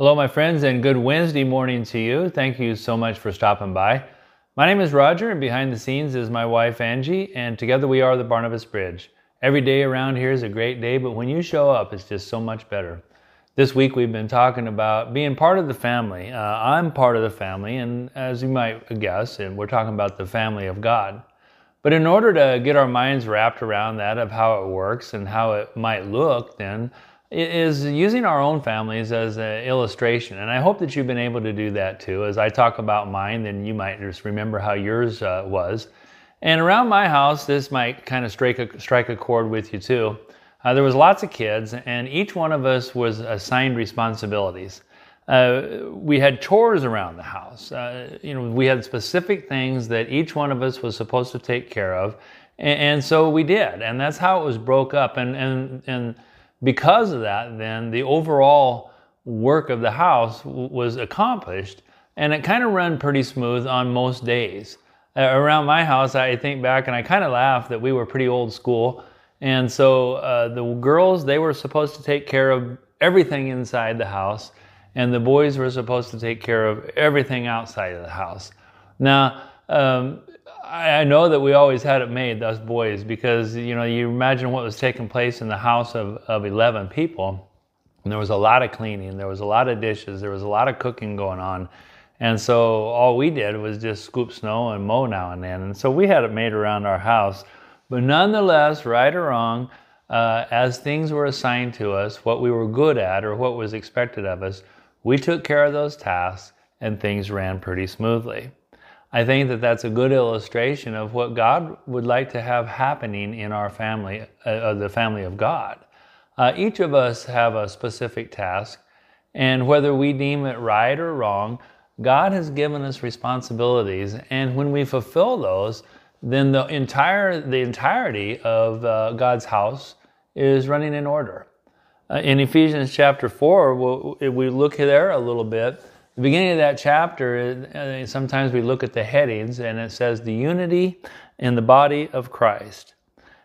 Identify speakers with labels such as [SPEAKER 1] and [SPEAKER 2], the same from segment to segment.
[SPEAKER 1] Hello, my friends, and good Wednesday morning to you. Thank you so much for stopping by. My name is Roger, and behind the scenes is my wife Angie, and together we are the Barnabas Bridge. Every day around here is a great day, but when you show up, it's just so much better. This week we've been talking about being part of the family. Uh, I'm part of the family, and as you might guess, and we're talking about the family of God. But in order to get our minds wrapped around that of how it works and how it might look, then is using our own families as an illustration. And I hope that you've been able to do that too. As I talk about mine, then you might just remember how yours uh, was. And around my house, this might kind of strike a, strike a chord with you too. Uh, there was lots of kids, and each one of us was assigned responsibilities. Uh, we had chores around the house. Uh, you know, we had specific things that each one of us was supposed to take care of, and, and so we did. And that's how it was broke up. And and and because of that, then the overall work of the house w- was accomplished, and it kind of ran pretty smooth on most days. Uh, around my house, I think back and I kind of laugh that we were pretty old school, and so uh, the girls they were supposed to take care of everything inside the house, and the boys were supposed to take care of everything outside of the house. Now, um, I know that we always had it made, us boys, because you know you imagine what was taking place in the house of, of 11 people. And there was a lot of cleaning, there was a lot of dishes, there was a lot of cooking going on. And so all we did was just scoop snow and mow now and then. And so we had it made around our house. But nonetheless, right or wrong, uh, as things were assigned to us, what we were good at or what was expected of us, we took care of those tasks and things ran pretty smoothly. I think that that's a good illustration of what God would like to have happening in our family, uh, the family of God. Uh, each of us have a specific task, and whether we deem it right or wrong, God has given us responsibilities, and when we fulfill those, then the entire the entirety of uh, God's house is running in order. Uh, in Ephesians chapter four, we'll, we look there a little bit the beginning of that chapter, uh, sometimes we look at the headings and it says the unity in the body of Christ.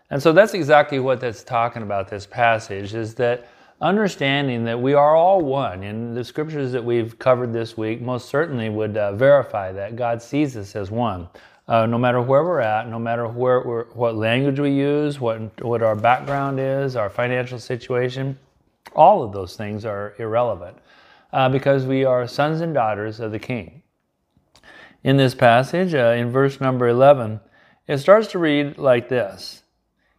[SPEAKER 1] And so that's exactly what that's talking about this passage is that understanding that we are all one and the scriptures that we've covered this week most certainly would uh, verify that God sees us as one. Uh, no matter where we're at, no matter where what language we use, what, what our background is, our financial situation, all of those things are irrelevant uh, because we are sons and daughters of the King. In this passage, uh, in verse number 11, it starts to read like this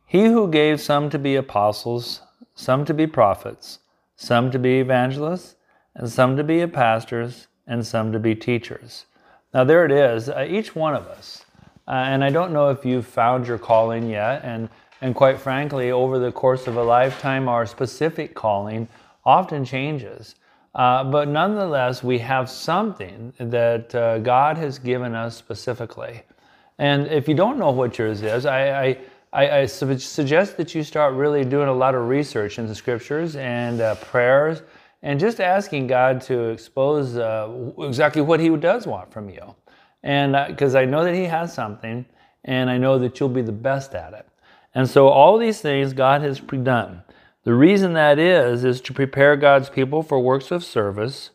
[SPEAKER 1] He who gave some to be apostles, some to be prophets, some to be evangelists, and some to be pastors, and some to be teachers. Now, there it is, uh, each one of us. Uh, and I don't know if you've found your calling yet, and, and quite frankly, over the course of a lifetime, our specific calling often changes. Uh, but nonetheless, we have something that uh, God has given us specifically. And if you don't know what yours is, I, I, I, I suggest that you start really doing a lot of research in the scriptures and uh, prayers and just asking God to expose uh, exactly what He does want from you. And because uh, I know that He has something, and I know that you'll be the best at it. And so, all these things God has pre done. The reason that is, is to prepare God's people for works of service,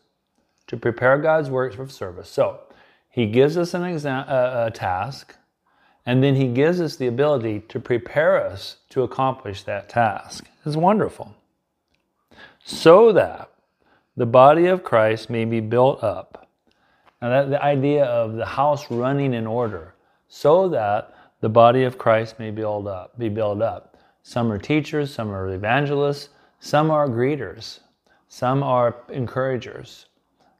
[SPEAKER 1] to prepare God's works of service. So, He gives us an exam, a, uh, a task, and then He gives us the ability to prepare us to accomplish that task. It's wonderful. So that the body of Christ may be built up. Now, that, the idea of the house running in order, so that the body of Christ may build up, be built up. Some are teachers, some are evangelists, some are greeters, some are encouragers,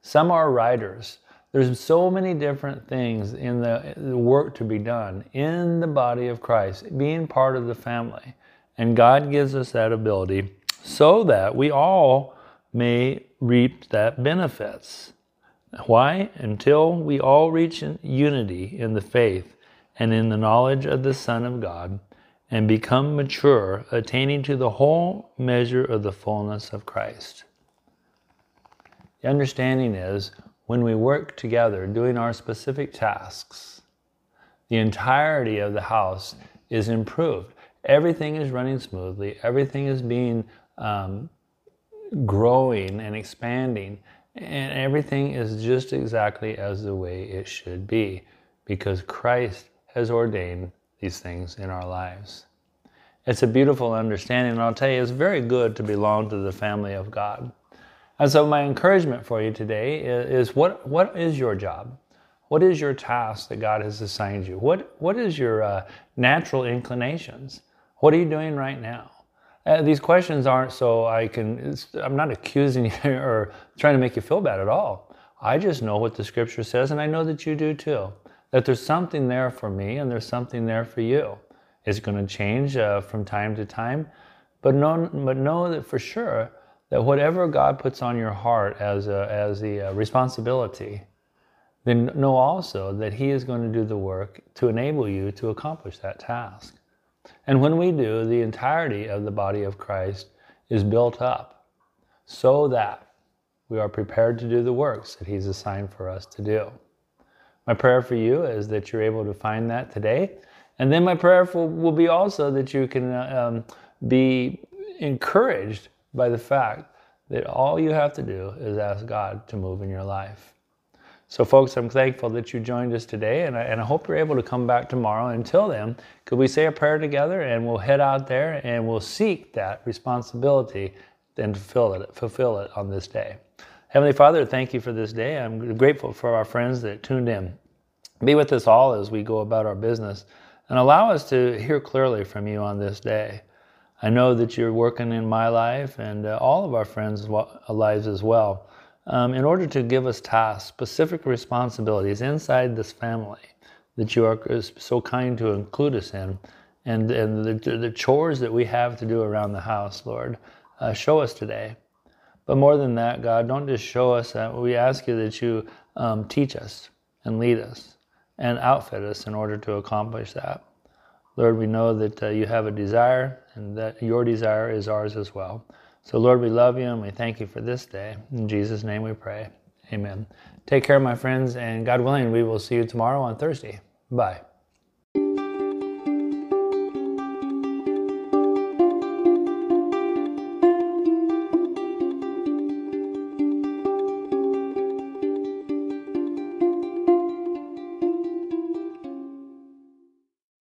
[SPEAKER 1] some are writers. There's so many different things in the, the work to be done in the body of Christ, being part of the family. And God gives us that ability so that we all may reap that benefits. Why? Until we all reach unity in the faith and in the knowledge of the Son of God and become mature, attaining to the whole measure of the fullness of Christ. The understanding is when we work together doing our specific tasks, the entirety of the house is improved. Everything is running smoothly, everything is being um, growing and expanding, and everything is just exactly as the way it should be because Christ has ordained these things in our lives. It's a beautiful understanding, and I'll tell you, it's very good to belong to the family of God. And so, my encouragement for you today is, what, what is your job? What is your task that God has assigned you? What, what is your uh, natural inclinations? What are you doing right now? Uh, these questions aren't so I can, I'm not accusing you or trying to make you feel bad at all. I just know what the scripture says, and I know that you do too. That there's something there for me and there's something there for you. It's going to change uh, from time to time, but know, but know that for sure that whatever God puts on your heart as, a, as the uh, responsibility, then know also that He is going to do the work to enable you to accomplish that task. And when we do, the entirety of the body of Christ is built up so that we are prepared to do the works that He's assigned for us to do. My prayer for you is that you're able to find that today. And then my prayer for, will be also that you can uh, um, be encouraged by the fact that all you have to do is ask God to move in your life. So, folks, I'm thankful that you joined us today, and I, and I hope you're able to come back tomorrow. Until then, could we say a prayer together and we'll head out there and we'll seek that responsibility and fulfill it, fulfill it on this day. Heavenly Father, thank you for this day. I'm grateful for our friends that tuned in. Be with us all as we go about our business and allow us to hear clearly from you on this day. I know that you're working in my life and uh, all of our friends' lives as well um, in order to give us tasks, specific responsibilities inside this family that you are so kind to include us in, and, and the, the chores that we have to do around the house, Lord. Uh, show us today. But more than that, God, don't just show us that. We ask you that you um, teach us and lead us and outfit us in order to accomplish that. Lord, we know that uh, you have a desire and that your desire is ours as well. So, Lord, we love you and we thank you for this day. In Jesus' name we pray. Amen. Take care, my friends, and God willing, we will see you tomorrow on Thursday. Bye.